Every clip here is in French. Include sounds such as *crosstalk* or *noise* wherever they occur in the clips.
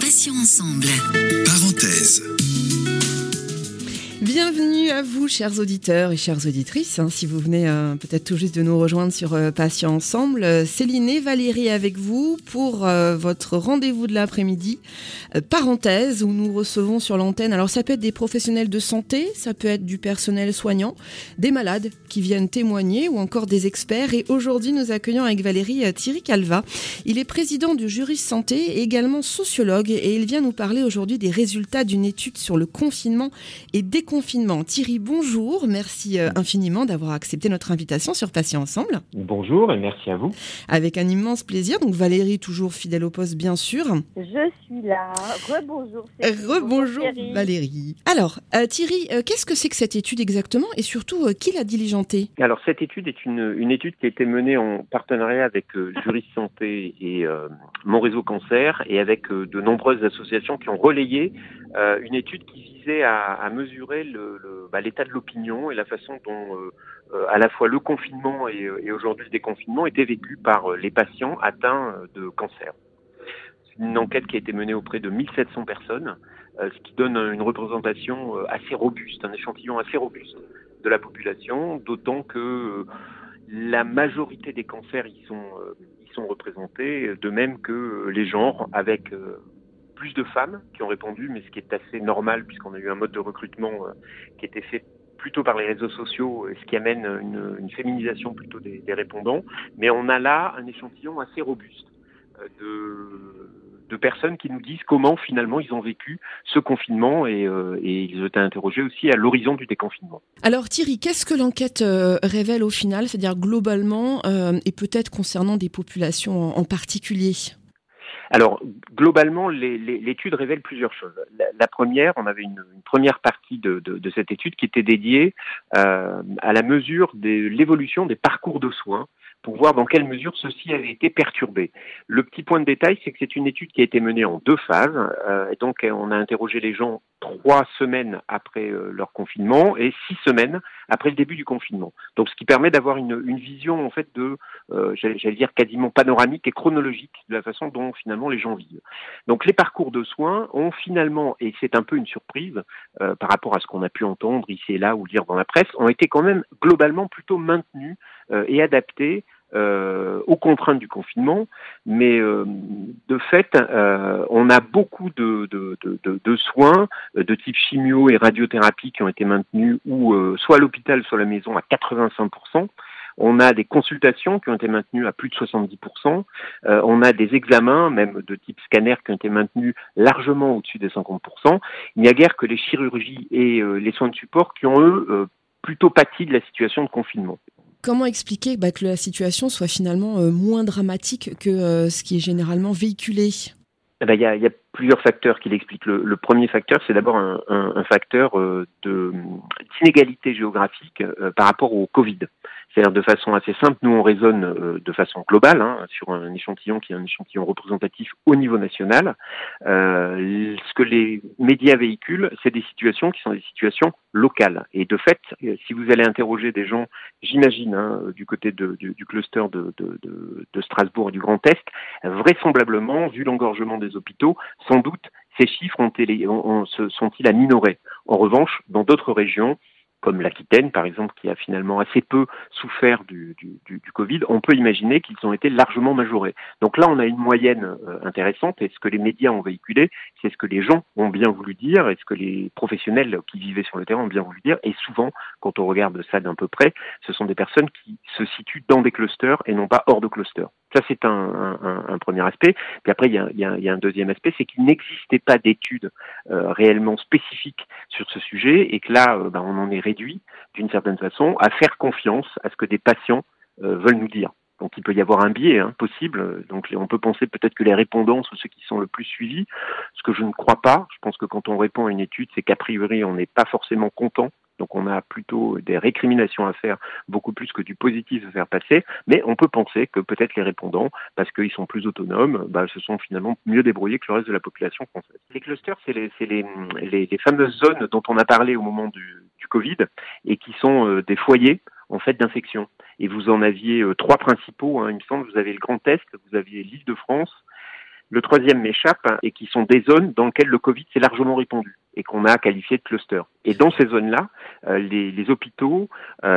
Passions ensemble. Parenthèse. Bienvenue à vous, chers auditeurs et chères auditrices. hein, si vous venez euh, peut-être tout juste de nous rejoindre sur euh, Patients Ensemble, Euh, Céline et Valérie avec vous pour euh, votre rendez-vous de l'après-midi. Euh, parenthèse, où nous recevons sur l'antenne. Alors, ça peut être des professionnels de santé, ça peut être du personnel soignant, des malades qui viennent témoigner ou encore des experts. Et aujourd'hui, nous accueillons avec Valérie Thierry Calva. Il est président du jury santé et également sociologue et il vient nous parler aujourd'hui des résultats d'une étude sur le confinement et déconfinement. Thierry, bonjour. Merci euh, infiniment d'avoir accepté notre invitation sur Patients Ensemble. Bonjour et merci à vous. Avec un immense plaisir. Donc Valérie, toujours fidèle au poste, bien sûr. Je suis là. Rebonjour. Rebonjour Thierry. Valérie. Alors, euh, Thierry, euh, qu'est-ce que c'est que cette étude exactement et surtout, euh, qui l'a diligentée? Alors cette étude est une, une étude qui a été menée en partenariat avec euh, Juris Santé et euh, Mon Réseau Cancer et avec euh, de nombreuses associations qui ont relayé euh, une étude qui à, mesurer bah, l'état de l'opinion et la façon dont euh, euh, à la fois le confinement et, euh, aujourd'hui le déconfinement était vécu par les patients atteints de cancer. C'est une enquête qui a été menée auprès de 1700 personnes, ce qui donne une représentation assez robuste, un échantillon assez robuste de la population, d'autant que la majorité des cancers y sont, représentés, de même que les genres, avec plus de femmes qui ont répondu, mais ce qui est assez normal puisqu'on a eu un mode de recrutement euh, qui était fait plutôt par les réseaux sociaux, et ce qui amène une, féminisation plutôt des, répondants. Mais on a là un échantillon assez robuste euh, de, personnes qui nous disent comment finalement ils ont vécu ce confinement et, euh, ils ont été interrogés aussi à l'horizon du déconfinement. Alors Thierry, qu'est-ce que l'enquête euh, révèle au final, c'est-à-dire globalement euh, et peut-être concernant des populations en particulier? Alors, globalement, l'étude révèle plusieurs choses. La, première, on avait une, première partie de cette étude qui était dédiée euh, à la mesure de l'évolution des parcours de soins pour voir dans quelle mesure ceci avait été perturbé. Le petit point de détail, c'est que c'est une étude qui a été menée en deux phases. euh, et donc, on a interrogé les gens trois semaines après euh, leur confinement et six semaines après le début du confinement. Donc, ce qui permet d'avoir une, vision, en fait, de, euh, j'allais dire, quasiment panoramique et chronologique de la façon dont, finalement, les gens vivent. Donc, les parcours de soins ont finalement, et c'est un peu une surprise euh, par rapport à ce qu'on a pu entendre ici et là ou lire dans la presse, ont été quand même globalement plutôt maintenus et adaptés euh, aux contraintes du confinement, mais euh, de fait, euh, on a beaucoup de, de, de, de- soins euh, de type chimio et radiothérapie qui ont été maintenus ou euh, soit à l'hôpital, soit à la maison à 85%. On a des consultations qui ont été maintenues à plus de 70%. Euh, on a des examens, même de type scanner, qui ont été maintenus largement au-dessus des 50%. Il n'y a guère que les chirurgies et euh, les soins de support qui ont, eux, euh, plutôt pâti de la situation de confinement. Comment expliquer bah, que la situation soit finalement euh, moins dramatique que euh, ce qui est généralement véhiculé? Eh ben, il y, a, plusieurs facteurs qui l'expliquent. Le, premier facteur, c'est d'abord un, facteur euh, d'inégalité géographique par rapport au Covid. C'est-à-dire de façon assez simple, nous on raisonne euh, de façon globale hein, sur un échantillon qui est un échantillon représentatif au niveau national. Euh, ce que les médias véhiculent, c'est des situations qui sont des situations locales. Et de fait, euh, si vous allez interroger des gens, j'imagine, hein, du côté du, cluster de, de- de- Strasbourg et du Grand Est, vraisemblablement, vu l'engorgement des hôpitaux, sans doute ces chiffres ont ont- sont-ils à minorer. En revanche, dans d'autres régions, comme l'Aquitaine, par exemple, qui a finalement assez peu souffert du, du, Covid, on peut imaginer qu'ils ont été largement majorés. Donc là, on a une moyenne euh, intéressante, et ce que les médias ont véhiculé, c'est ce que les gens ont bien voulu dire, et ce que les professionnels qui vivaient sur le terrain ont bien voulu dire, et souvent, quand on regarde ça d'un peu près, ce sont des personnes qui se situent dans des clusters et non pas hors de clusters. Ça, c'est un, premier aspect. Puis après, il y a un deuxième aspect, c'est qu'il n'existait pas d'études euh, réellement spécifiques sur ce sujet, et que là, euh, ben, on en est réduit, d'une certaine façon, à faire confiance à ce que des patients euh, veulent nous dire. Donc il peut y avoir un biais hein, possible. Donc on peut penser peut-être que les répondants sont ceux qui sont le plus suivis, ce que je ne crois pas. Je pense que quand on répond à une étude, c'est qu'a priori on n'est pas forcément content. Donc on a plutôt des récriminations à faire, beaucoup plus que du positif à faire passer. Mais on peut penser que peut-être les répondants, parce qu'ils sont plus autonomes, bah, se sont finalement mieux débrouillés que le reste de la population française. Les clusters, c'est les, les, les, fameuses zones dont on a parlé au moment du, Covid et qui sont euh, des foyers en fait d'infection. et vous en aviez trois principaux, hein, il me semble, vous avez le Grand Est, vous aviez l'île de France, le troisième m'échappe, hein, et qui sont des zones dans lesquelles le Covid s'est largement répandu et qu'on a qualifié de cluster. Et dans ces zones-là, les, les, hôpitaux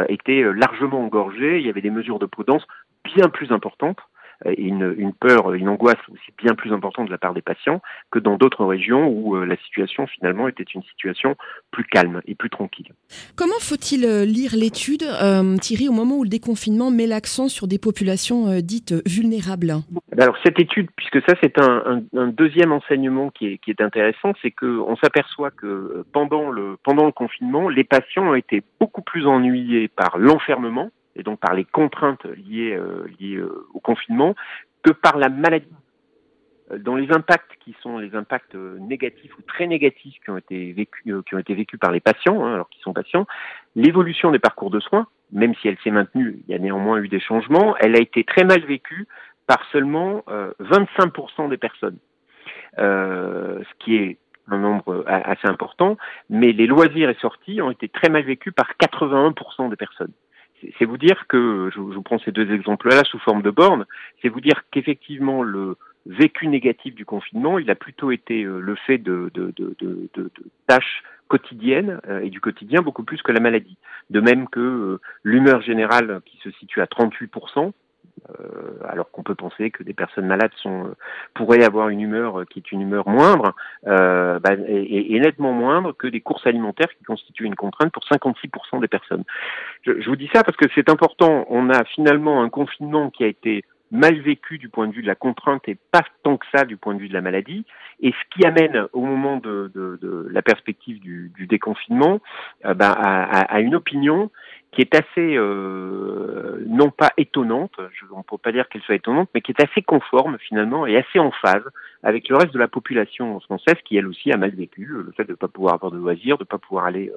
étaient largement engorgés, il y avait des mesures de prudence bien plus importantes euh, une, une, peur, une angoisse aussi bien plus importante de la part des patients que dans d'autres régions où euh, la situation finalement était une situation plus calme et plus tranquille. Comment faut-il euh, lire l'étude, Thierry, au moment où le déconfinement met l'accent sur des populations dites vulnérables? Ben Alors cette étude, puisque ça c'est un, un, un, deuxième enseignement qui est, qui est intéressant, c'est qu'on s'aperçoit que pendant le, pendant le confinement, les patients ont été beaucoup plus ennuyés par l'enfermement et donc par les contraintes liées, euh, euh, au confinement, que par la maladie. Euh, dans les impacts qui sont les impacts négatifs ou très négatifs qui ont été vécus, qui ont été vécus par les patients, hein, alors qu'ils sont patients, l'évolution des parcours de soins, même si elle s'est maintenue, il y a néanmoins eu des changements, elle a été très mal vécue par seulement 25% des personnes, ce qui est un nombre assez important, mais les loisirs et sorties ont été très mal vécus par 81% des personnes c'est vous dire que, je, vous prends ces deux exemples-là sous forme de borne, c'est vous dire qu'effectivement le vécu négatif du confinement, il a plutôt été euh, le fait de, tâches quotidiennes euh, et du quotidien beaucoup plus que la maladie. De même que euh, l'humeur générale qui se situe à 38%, euh, alors qu'on peut penser que des personnes malades euh, pourraient avoir une humeur euh, qui est une humeur moindre, euh, bah, et, nettement moindre que des courses alimentaires qui constituent une contrainte pour 56% des personnes. Je, vous dis ça parce que c'est important. On a finalement un confinement qui a été mal vécu du point de vue de la contrainte et pas tant que ça du point de vue de la maladie. Et ce qui amène au moment de, la perspective du, déconfinement euh, bah, à, une opinion qui est assez, euh, non pas étonnante, je, on ne peut pas dire qu'elle soit étonnante, mais qui est assez conforme finalement et assez en phase avec le reste de la population française qui elle aussi a mal vécu le fait de ne pas pouvoir avoir de loisirs, de ne pas pouvoir aller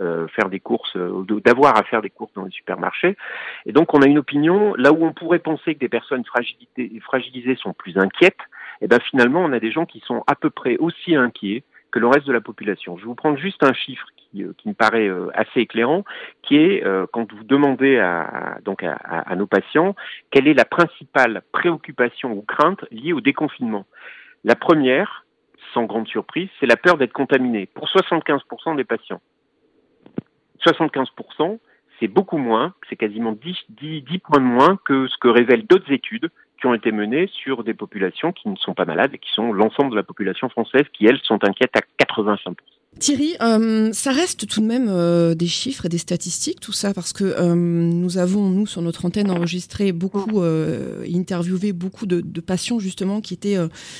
euh, faire des courses, euh, d'avoir à faire des courses dans les supermarchés. Et donc on a une opinion, là où on pourrait penser que des personnes fragilisées sont plus inquiètes, et eh ben finalement on a des gens qui sont à peu près aussi inquiets que le reste de la population. Je vais vous prendre juste un chiffre qui, euh, qui me paraît euh, assez éclairant, qui est euh, quand vous demandez à, donc à, nos patients quelle est la principale préoccupation ou crainte liée au déconfinement? La première, sans grande surprise, c'est la peur d'être contaminé pour 75% des patients. 75%, c'est beaucoup moins, c'est quasiment 10, 10, 10 points de moins que ce que révèlent d'autres études qui ont été menées sur des populations qui ne sont pas malades et qui sont l'ensemble de la population française qui, elles, sont inquiètes à 85%. Thierry, euh, ça reste tout de même euh, des chiffres et des statistiques, tout ça, parce que euh, nous avons, nous, sur notre antenne, enregistré beaucoup, interviewé beaucoup de, de, patients, justement, qui étaient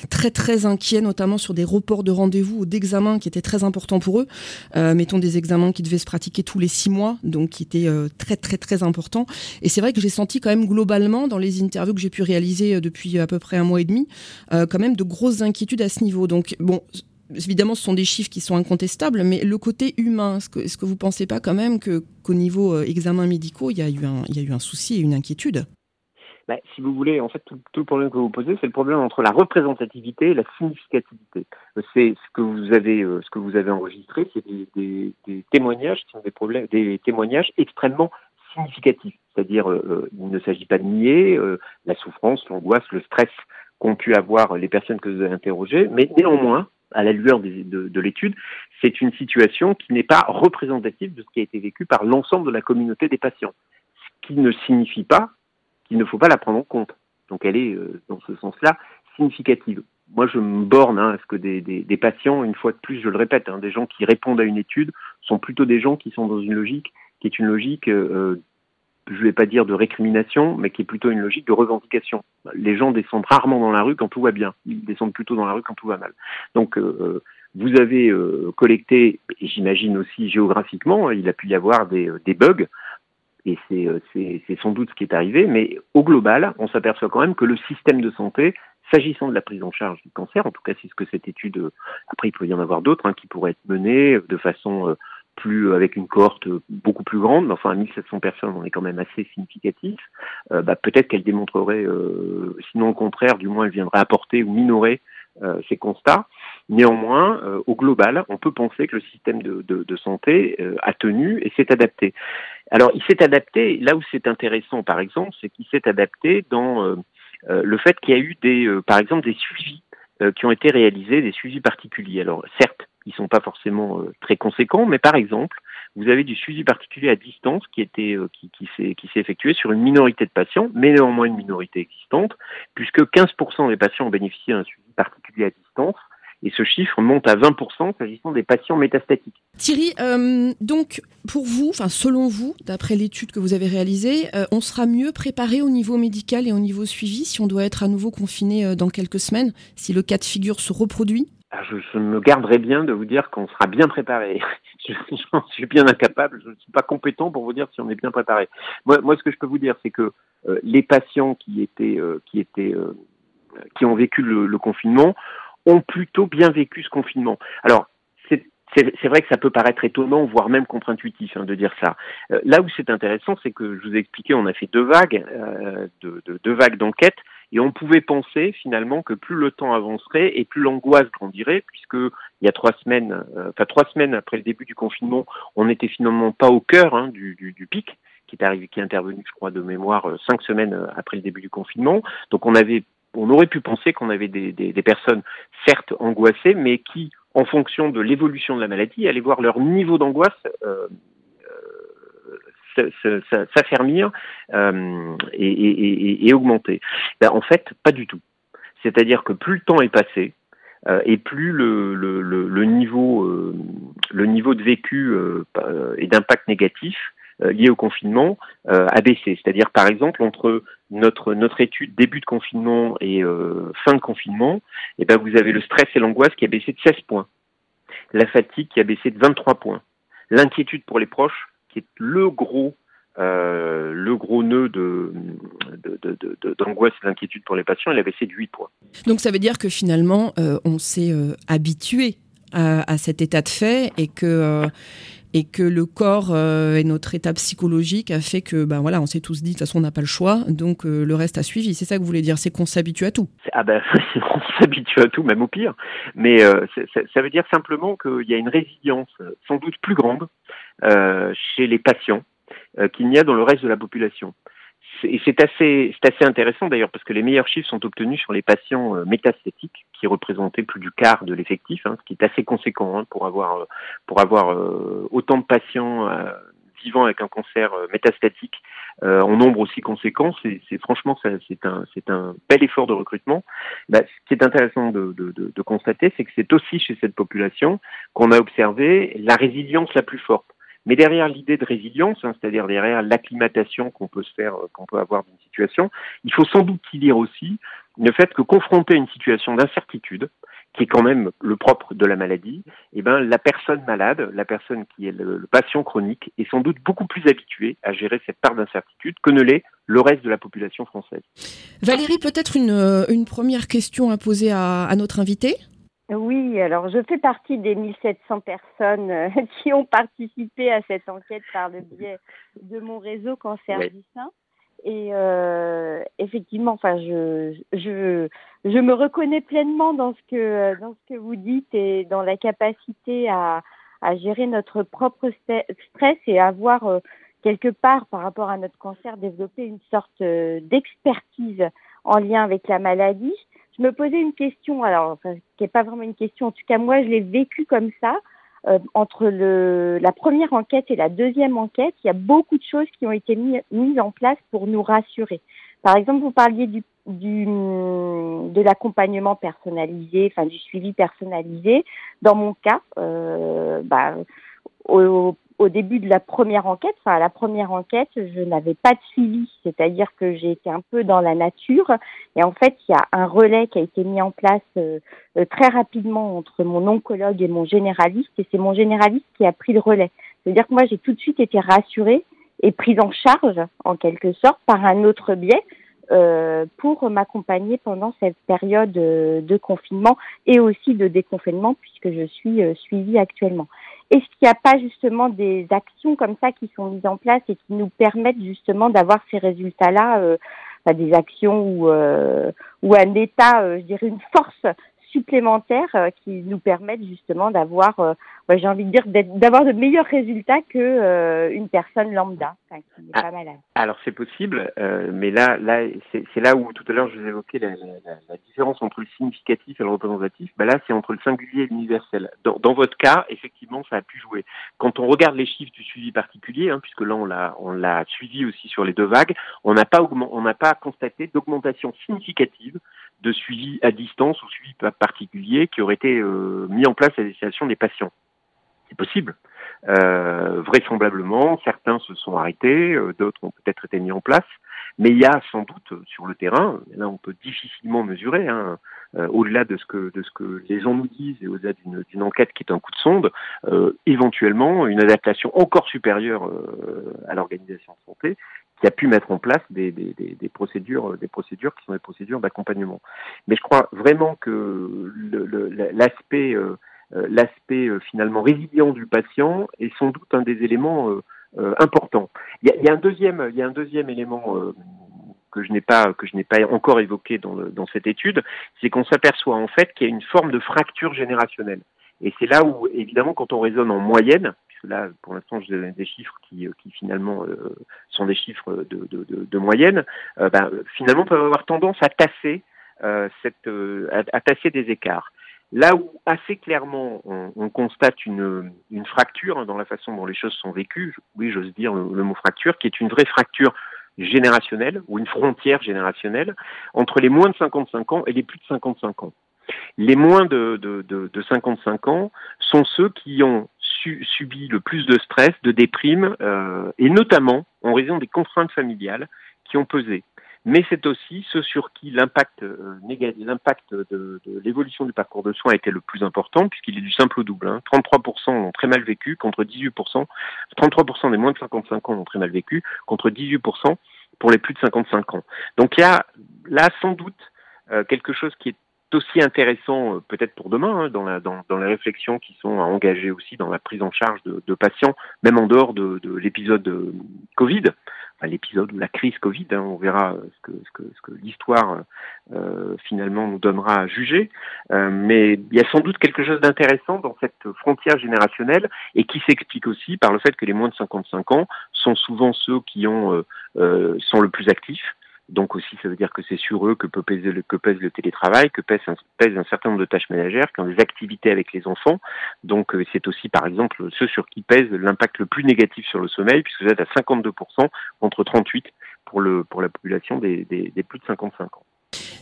très, très inquiets, notamment sur des reports de rendez-vous ou d'examens qui étaient très importants pour eux. mettons des examens qui devaient se pratiquer tous les six mois, donc qui étaient très, très, très importants. Et c'est vrai que j'ai senti quand même globalement, dans les interviews que j'ai pu réaliser depuis à peu près un mois et demi, quand même de grosses inquiétudes à ce niveau. Donc, bon, évidemment, ce sont des chiffres qui sont incontestables, mais le côté humain, est-ce que, vous ne pensez pas quand même qu'au niveau euh, examen médicaux, il y, a eu un, y a eu un souci et une inquiétude? Bah, si vous voulez, en fait, tout, le problème que vous posez, c'est le problème entre la représentativité et la significativité. C'est ce que vous avez, euh, ce que vous avez enregistré, c'est des, témoignages qui sont des problèmes, des témoignages extrêmement significatifs. C'est-à-dire, euh, il ne s'agit pas de nier la souffrance, l'angoisse, le stress qu'ont pu avoir les personnes que vous avez interrogées, mais néanmoins, à la lueur de, de, de l'étude, c'est une situation qui n'est pas représentative de ce qui a été vécu par l'ensemble de la communauté des patients. Ce qui ne signifie pas qu'il ne faut pas la prendre en compte. Donc elle est, euh, dans ce sens-là, significative. Moi, je me borne hein, à ce que des, patients, une fois de plus, je le répète, hein, des gens qui répondent à une étude sont plutôt des gens qui sont dans une logique qui est une logique euh, je ne vais pas dire de récrimination, mais qui est plutôt une logique de revendication. Les gens descendent rarement dans la rue quand tout va bien. Ils descendent plutôt dans la rue quand tout va mal. Donc, euh, euh vous avez euh, collecté, et j'imagine aussi géographiquement, il a pu y avoir des, euh, des bugs, et euh, c'est sans doute ce qui est arrivé, mais au global, on s'aperçoit quand même que le système de santé, s'agissant de la prise en charge du cancer, en tout cas c'est ce que cette étude, après il peut y en avoir d'autres hein, qui pourraient être menées de façon plus euh, avec une cohorte beaucoup plus grande, mais enfin à 1700 personnes, on est quand même assez significatif. Euh, bah, peut-être qu'elle démontrerait, euh, sinon au contraire, du moins elle viendrait apporter ou minorer euh, ces constats. Néanmoins, euh, au global, on peut penser que le système de, de, de santé a tenu et s'est adapté. Alors, il s'est adapté, là où c'est intéressant, par exemple, c'est qu'il s'est adapté dans euh, euh, le fait qu'il y a eu des, par exemple, des suivis qui ont été réalisés, des suivis particuliers. Alors, certes, ils sont pas forcément très conséquents, mais par exemple, vous avez du suivi particulier à distance qui était qui, qui s'est qui effectué sur une minorité de patients, mais néanmoins une minorité existante, puisque 15% des patients ont bénéficié d'un suivi particulier à distance et ce chiffre monte à 20% s'agissant des patients métastatiques. Thierry, euh, donc pour vous, enfin selon vous, d'après l'étude que vous avez réalisée, euh, on sera mieux préparé au niveau médical et au niveau suivi si on doit être à nouveau confiné euh, dans quelques semaines, si le cas de figure se reproduit? Ah, je, me garderai bien de vous dire qu'on sera bien préparé. *laughs* je, suis bien incapable, je ne suis pas compétent pour vous dire si on est bien préparé. Moi, moi ce que je peux vous dire, c'est que les patients qui étaient, qui étaient, qui ont vécu le confinement ont plutôt bien vécu ce confinement. Alors, c'est vrai que ça peut paraître étonnant, voire même contre-intuitif hein, de dire ça. Euh, là où c'est intéressant, c'est que je vous ai expliqué, on a fait deux vagues, euh, de, deux vagues d'enquête, et on pouvait penser finalement que plus le temps avancerait et plus l'angoisse grandirait, puisque il y a trois semaines, euh, enfin trois semaines après le début du confinement, on n'était finalement pas au cœur hein, du, du, du, pic qui est arrivé, qui est intervenu, je crois, de mémoire, cinq semaines après le début du confinement. Donc on avait on aurait pu penser qu'on avait des, personnes certes angoissées, mais qui, en fonction de l'évolution de la maladie, allaient voir leur niveau d'angoisse euh, euh, s'affermir euh, et, augmenter. Ben, en fait, pas du tout. C'est-à-dire que plus le temps est passé, et plus le, niveau, le niveau de vécu et d'impact négatif euh, liées au confinement euh, a baissé. C'est-à-dire, par exemple, entre notre notre étude début de confinement et euh, fin de confinement, eh ben vous avez le stress et l'angoisse qui a baissé de 16 points, la fatigue qui a baissé de 23 points, l'inquiétude pour les proches qui le gros euh, le gros nœud d'angoisse et d'inquiétude pour les patients, elle a baissé de 8 points. Donc ça veut dire que finalement, on s'est habitué à, à, cet état de fait et que et que le corps euh, et notre état psychologique a fait que, ben voilà, on s'est tous dit, de toute façon, on n'a pas le choix, donc euh, le reste a suivi. C'est ça que vous voulez dire, c'est qu'on s'habitue à tout. Ah ben, *laughs* on s'habitue à tout, même au pire. Mais euh, ça veut dire simplement qu'il y a une résilience sans doute plus grande chez les patients qu'il n'y a dans le reste de la population et c'est assez, c'est assez intéressant d'ailleurs parce que les meilleurs chiffres sont obtenus sur les patients euh, métastétiques qui représentaient plus du quart de l'effectif, hein, ce qui est assez conséquent hein, pour avoir euh, pour avoir euh, autant de patients vivant avec un cancer métastatique en nombre aussi conséquent. C'est, franchement c'est un un bel effort de recrutement. Bah, ce qui est intéressant de, de constater, c'est que c'est aussi chez cette population qu'on a observé la résilience la plus forte. Mais derrière l'idée de résilience, hein, c'est-à-dire derrière l'acclimatation qu'on peut faire, euh, qu'on peut avoir d'une situation, il faut sans doute y lire aussi le fait que confronté à une situation d'incertitude, qui est quand même le propre de la maladie, eh ben, la personne malade, la personne qui est le, patient chronique, est sans doute beaucoup plus habituée à gérer cette part d'incertitude que ne l'est le reste de la population française. Valérie, peut-être une, euh, première question à poser à notre invité oui, alors je fais partie des 1700 personnes euh, *laughs* qui ont participé à cette enquête par le biais de mon réseau Cancer du sein. Et euh, effectivement, enfin, je, je, je me reconnais pleinement dans ce que dans ce que vous dites et dans la capacité à, à gérer notre propre stress et avoir euh, quelque part par rapport à notre cancer développé une sorte euh, d'expertise en lien avec la maladie je me posais une question, alors enfin, qui n'est pas vraiment une question, en tout cas moi je l'ai vécu comme ça. Euh, entre le, la première enquête et la deuxième enquête, il y a beaucoup de choses qui ont été mis, mises en place pour nous rassurer. Par exemple, vous parliez du, du de l'accompagnement personnalisé, enfin du suivi personnalisé. Dans mon cas, euh, bah, au, au début de la première enquête, enfin à la première enquête, je n'avais pas de suivi, c'est-à-dire que j'ai été un peu dans la nature. Et en fait il y a un relais qui a été mis en place euh, euh, très rapidement entre mon oncologue et mon généraliste. Et c'est mon généraliste qui a pris le relais. C'est-à-dire que moi j'ai tout de suite été rassurée et prise en charge en quelque sorte par un autre biais euh, pour m'accompagner pendant cette période de confinement et aussi de déconfinement puisque je suis suivie actuellement. Est-ce qu'il n'y a pas justement des actions comme ça qui sont mises en place et qui nous permettent justement d'avoir ces résultats-là, euh, des actions ou, euh, ou un état, euh, je dirais une force supplémentaire qui nous permettent justement d'avoir j'ai envie de dire d'avoir de meilleurs résultats que euh, une personne lambda qui n'est ah, pas malade. Alors c'est possible, euh, mais là, là, c'est là où tout à l'heure je vous évoquais la, la, la, différence entre le significatif et le représentatif. Ben là, c'est entre le singulier et l'universel. Dans, dans, votre cas, effectivement, ça a pu jouer. Quand on regarde les chiffres du suivi particulier, hein, puisque là on l'a, on l'a suivi aussi sur les deux vagues, on n'a pas on n'a pas constaté d'augmentation significative de suivi à distance ou suivi particulier qui aurait été euh, mis en place à destination des patients. C'est possible. Euh, vraisemblablement, certains se sont arrêtés, euh, d'autres ont peut-être été mis en place, mais il y a sans doute sur le terrain, là on peut difficilement mesurer, hein, euh, au-delà de ce que de ce que les gens nous disent et au-delà d'une enquête qui est un coup de sonde, euh, éventuellement une adaptation encore supérieure à l'organisation de santé qui a pu mettre en place des, procédures des procédures qui sont des procédures d'accompagnement. Mais je crois vraiment que l'aspect euh, l'aspect euh, finalement résilient du patient est sans doute un des éléments euh, importants. Il y, a, il y, a, un deuxième, il y a un deuxième élément que je n'ai pas que je n'ai pas encore évoqué dans, dans cette étude, c'est qu'on s'aperçoit en fait qu'il y a une forme de fracture générationnelle. Et c'est là où, évidemment, quand on raisonne en moyenne, puisque là, pour l'instant, je donne des chiffres qui, qui finalement euh, sont des chiffres de, de, de, de moyenne, euh, ben, finalement, peuvent avoir tendance à tasser euh, cette, à, à, tasser des écarts. Là où assez clairement on, on constate une, une, fracture hein, dans la façon dont les choses sont vécues, oui j'ose dire le, mot fracture, qui est une vraie fracture générationnelle ou une frontière générationnelle entre les moins de 55 ans et les plus de 55 ans. Les moins de, de, de, de 55 ans sont ceux qui ont su, subi le plus de stress, de déprime, euh, et notamment en raison des contraintes familiales qui ont pesé mais c'est aussi ceux sur qui l'impact euh, l'impact de, l'évolution du parcours de soins été le plus important, puisqu'il est du simple au double. Hein. 33% ont très mal vécu, contre 18%. 33% des moins de 55 ans ont très mal vécu, contre 18% pour les plus de 55 ans. Donc il y a là sans doute euh, quelque chose qui est aussi intéressant euh, peut-être pour demain hein, dans, les réflexions qui sont engagées aussi dans la prise en charge de, de patients, même en dehors de, de l'épisode euh, Covid, l'épisode ou la crise Covid, hein, on verra ce que, ce que, ce que l'histoire euh, finalement nous donnera à juger, euh, mais il y a sans doute quelque chose d'intéressant dans cette frontière générationnelle et qui s'explique aussi par le fait que les moins de 55 ans sont souvent ceux qui ont, euh, sont le plus actifs, donc aussi, ça veut dire que c'est sur eux que peut peser le, pèse le télétravail, que pèse un, certain nombre de tâches ménagères, qui ont des activités avec les enfants. Donc euh, c'est aussi, par exemple, ceux sur qui pèse l'impact le plus négatif sur le sommeil, puisque vous êtes à 52% contre 38% pour, pour la population des plus de 55 ans.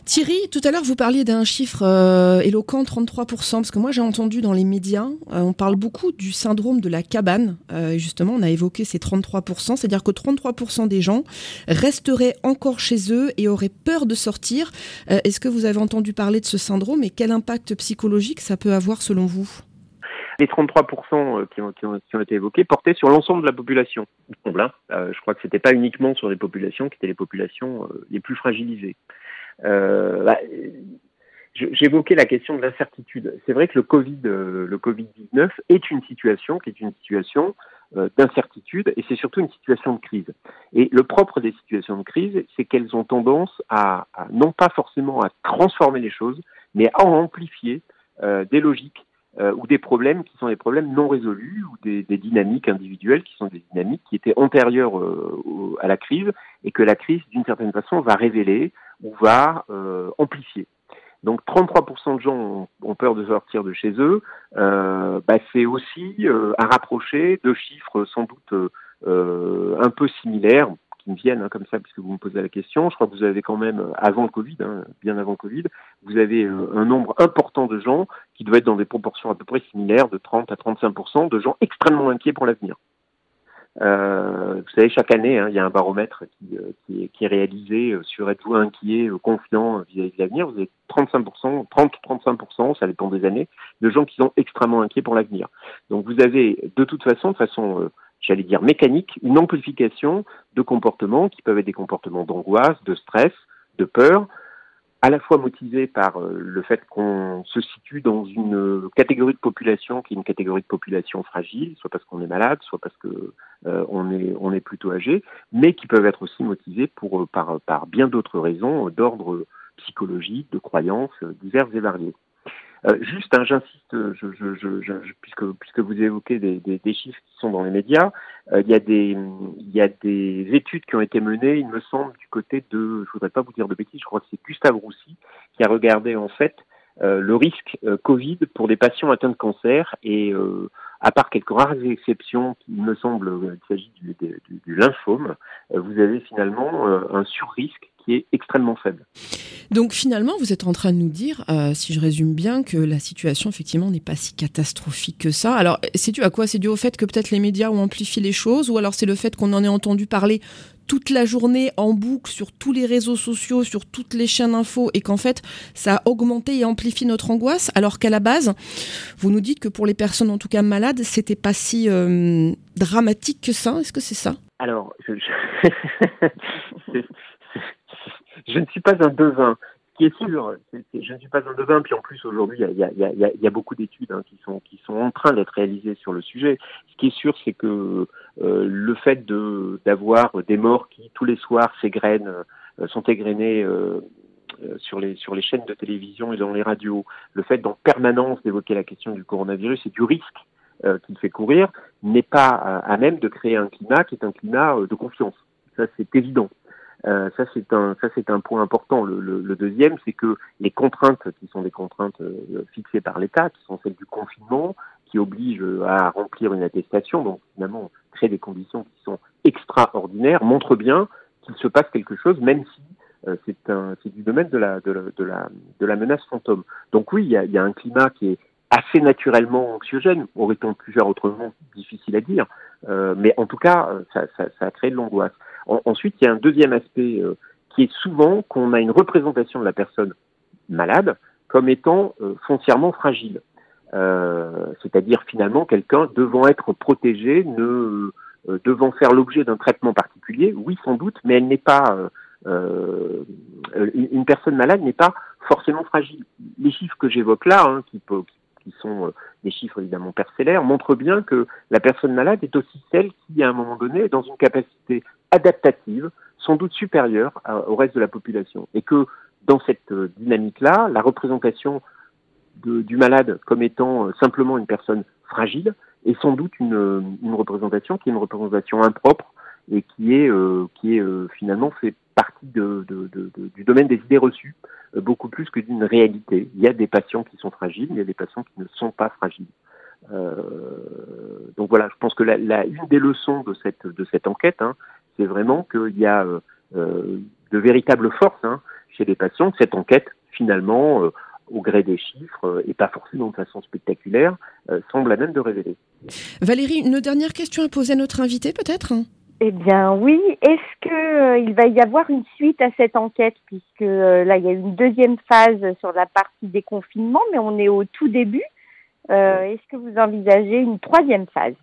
Thierry, tout à l'heure, vous parliez d'un chiffre euh, éloquent, 33%, parce que moi j'ai entendu dans les médias, euh, on parle beaucoup du syndrome de la cabane. Euh, justement, on a évoqué ces 33%, c'est-à-dire que 33% des gens resteraient encore chez eux et auraient peur de sortir. Est-ce que vous avez entendu parler de ce syndrome et quel impact psychologique ça peut avoir selon vous? Les 33% qui ont, été évoqués portaient sur l'ensemble de la population. Hein. Je crois que c'était pas uniquement sur les populations qui étaient les populations les plus fragilisées. Euh, bah, J'évoquais la question de l'incertitude. C'est vrai que le Covid, euh, le Covid 19 est une situation qui est une situation euh, d'incertitude et c'est surtout une situation de crise. Et le propre des situations de crise, c'est qu'elles ont tendance à, non pas forcément à transformer les choses, mais à amplifier des logiques ou des problèmes qui sont des problèmes non résolus ou des, dynamiques individuelles qui sont des dynamiques qui étaient antérieures à la crise et que la crise, d'une certaine façon, va révéler ou va euh, amplifier. Donc 33% de gens ont, peur de sortir de chez eux. Euh, bah, c'est aussi euh, à rapprocher de chiffres sans doute un peu similaires qui me viennent hein, comme ça puisque vous me posez la question. Je crois que vous avez quand même avant le Covid, hein, bien avant le Covid, vous avez un nombre important de gens qui doivent être dans des proportions à peu près similaires de 30 à 35% de gens extrêmement inquiets pour l'avenir. Euh, vous savez, chaque année, hein, il y a un baromètre qui, euh, est, qui est, réalisé euh, sur êtes-vous inquiet, euh, confiant vis-à-vis de l'avenir. Vous avez 35%, 30-35%, ça dépend des années, de gens qui sont extrêmement inquiets pour l'avenir. Donc vous avez de toute façon, de façon, j'allais dire mécanique, une amplification de comportements qui peuvent être des comportements d'angoisse, de stress, de peur, à la fois motivé par euh, le fait qu'on se situe dans une catégorie de population qui est une catégorie de population fragile, soit parce qu'on est malade, soit parce que euh, on est plutôt âgé, mais qui peuvent être aussi motivés pour euh, par bien d'autres raisons d'ordre psychologique, de croyances diverses et variées. Juste, hein, j'insiste, je, je, je, puisque, puisque vous évoquez des, des, des, chiffres qui sont dans les médias, il, y a des, il y a des études qui ont été menées, il me semble, du côté de, je voudrais pas vous dire de bêtises, je crois que c'est Gustave Roussy qui a regardé en fait le risque Covid pour des patients atteints de cancer et à part quelques rares exceptions, il me semble qu'il s'agit du, du, lymphome, euh, vous avez finalement euh, un surrisque qui est extrêmement faible. Donc finalement, vous êtes en train de nous dire, euh, si je résume bien, que la situation effectivement n'est pas si catastrophique que ça. Alors c'est dû à quoi? C'est dû au fait que peut-être les médias ont amplifié les choses, ou alors c'est le fait qu'on en ait entendu parler toute la journée en boucle sur tous les réseaux sociaux, sur toutes les chaînes info, et qu'en fait, ça a augmenté et amplifié notre angoisse, alors qu'à la base, vous nous dites que pour les personnes en tout cas malades, c'était pas si euh, dramatique que ça. Est-ce que c'est ça? Alors, je, *laughs* je, ne suis pas un devin qui est sûr, je ne suis pas un devin, puis en plus aujourd'hui il y a, beaucoup d'études hein, qui sont en train d'être réalisées sur le sujet. Ce qui est sûr, c'est que euh, le fait d'avoir des morts qui tous les soirs s'égrènent, euh, sont égrenés euh, sur les sur les chaînes de télévision et dans les radios, le fait en permanence d'évoquer la question du coronavirus et du risque qu'il fait courir n'est pas à même de créer un climat qui est un climat de confiance. Ça c'est évident. Euh, ça c'est un point important. Le, deuxième, c'est que les contraintes qui sont des contraintes euh, fixées par l'État, qui sont celles du confinement, qui obligent à remplir une attestation, donc finalement créer des conditions qui sont extraordinaires, montrent bien qu'il se passe quelque chose, même si euh, c'est du domaine de la menace fantôme. Donc oui, il y a, un climat qui est assez naturellement anxiogène, aurait-on pu faire autrement, difficile à dire, euh, mais en tout cas, ça, ça, ça a créé de l'angoisse ensuite, il y a un deuxième aspect euh, qui est souvent qu'on a une représentation de la personne malade comme étant euh, foncièrement fragile. Euh, c'est-à-dire finalement quelqu'un devant être protégé, ne devant faire l'objet d'un traitement particulier, oui sans doute, mais elle n'est pas une personne malade n'est pas forcément fragile. Les chiffres que j'évoque là, hein, qui, qui, sont des chiffres évidemment parcellaires, montrent bien que la personne malade est aussi celle qui, à un moment donné, est dans une capacité adaptative, sans doute supérieure au reste de la population. Et que dans cette euh, dynamique-là, la représentation du malade comme étant euh, simplement une personne fragile est sans doute une représentation qui est une représentation impropre et qui est, euh, qui est finalement fait partie du domaine des idées reçues, beaucoup plus que d'une réalité. Il y a des patients qui sont fragiles, il y a des patients qui ne sont pas fragiles. donc voilà, je pense que la, une des leçons de cette, de cette enquête, hein, c'est vraiment qu'il y a euh, euh, de véritables forces hein, chez les patients. Cette enquête, finalement, euh, au gré des chiffres et pas forcément de façon spectaculaire, semble à même de révéler. Valérie, une dernière question à poser à notre invité peut-être eh bien oui, est-ce qu'il va y avoir une suite à cette enquête? Puisque là il y a une deuxième phase sur la partie déconfinement, mais on est au tout début. est-ce que vous envisagez une troisième phase?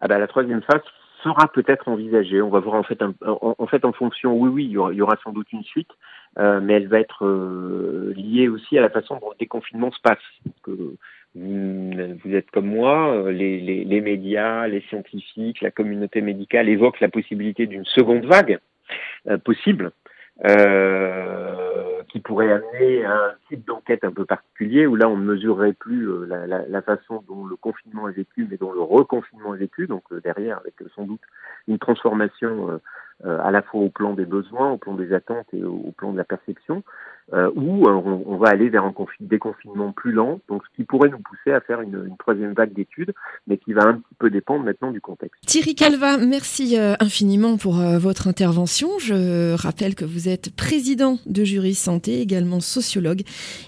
Ah ben, la troisième phase, sera peut-être envisagée. On va voir en fait, en, fait en fonction. Oui, oui, il y aura, sans doute une suite, euh, mais elle va être euh, liée aussi à la façon dont le déconfinement se passe. Vous, êtes comme moi, euh, les, les, les, médias, les scientifiques, la communauté médicale évoquent la possibilité d'une seconde vague possible. Euh, qui pourrait amener à un type d'enquête un peu particulier où là on ne mesurerait plus euh, la, la, la, façon dont le confinement est vécu, mais dont le reconfinement est vécu. Donc euh, derrière, avec sans doute une transformation à la fois au plan des besoins, au plan des attentes et au plan de la perception. Euh, où euh, on, va aller vers un déconfinement plus lent, donc ce qui pourrait nous pousser à faire une, troisième vague d'études, mais qui va un petit peu dépendre maintenant du contexte. Thierry Calva, merci euh, infiniment pour votre intervention. Je rappelle que vous êtes président de Jury Santé, également sociologue,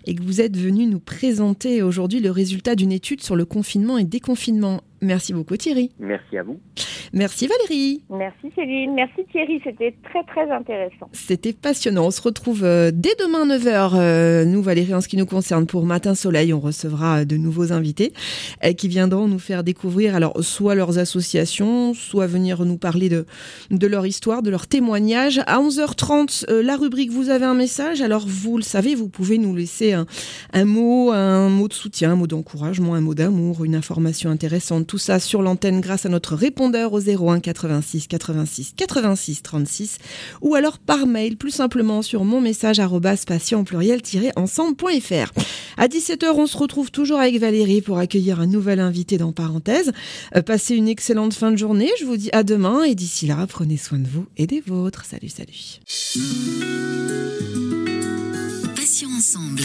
et que vous êtes venu nous présenter aujourd'hui le résultat d'une étude sur le confinement et déconfinement. Merci beaucoup Thierry. Merci à vous. Merci Valérie. Merci Céline. Merci Thierry. C'était très très intéressant. C'était passionnant. On se retrouve euh, dès demain 9h. Euh, nous Valérie, en ce qui nous concerne, pour Matin Soleil, on recevra euh, de nouveaux invités qui viendront nous faire découvrir alors soit leurs associations, soit venir nous parler de, de leur histoire, de leur témoignage. À 11h30, la rubrique Vous avez un message. Alors vous le savez, vous pouvez nous laisser un, un mot, un mot de soutien, un mot d'encouragement, un mot d'amour, une information intéressante tout ça sur l'antenne grâce à notre répondeur au 01 86 86 86 36 ou alors par mail plus simplement sur mon message patient pluriel-ensemble.fr. À 17h, on se retrouve toujours avec Valérie pour accueillir un nouvel invité dans Parenthèse. Euh, passez une excellente fin de journée. Je vous dis à demain et d'ici là, prenez soin de vous et des vôtres. Salut, salut. Passions ensemble.